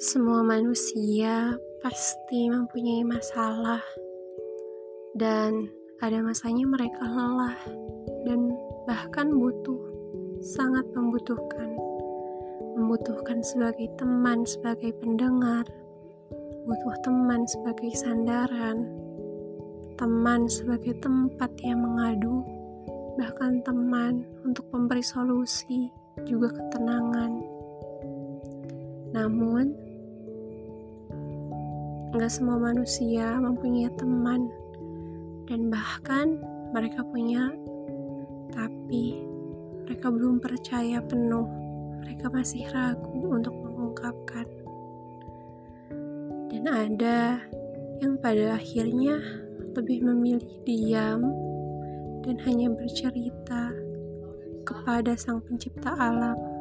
Semua manusia pasti mempunyai masalah, dan ada masanya mereka lelah dan bahkan butuh, sangat membutuhkan. Membutuhkan sebagai teman, sebagai pendengar, butuh teman sebagai sandaran, teman sebagai tempat yang mengadu, bahkan teman untuk memberi solusi, juga ketenangan. Namun, gak semua manusia mempunyai teman, dan bahkan mereka punya, tapi mereka belum percaya penuh. Mereka masih ragu untuk mengungkapkan, dan ada yang pada akhirnya lebih memilih diam dan hanya bercerita kepada Sang Pencipta Alam.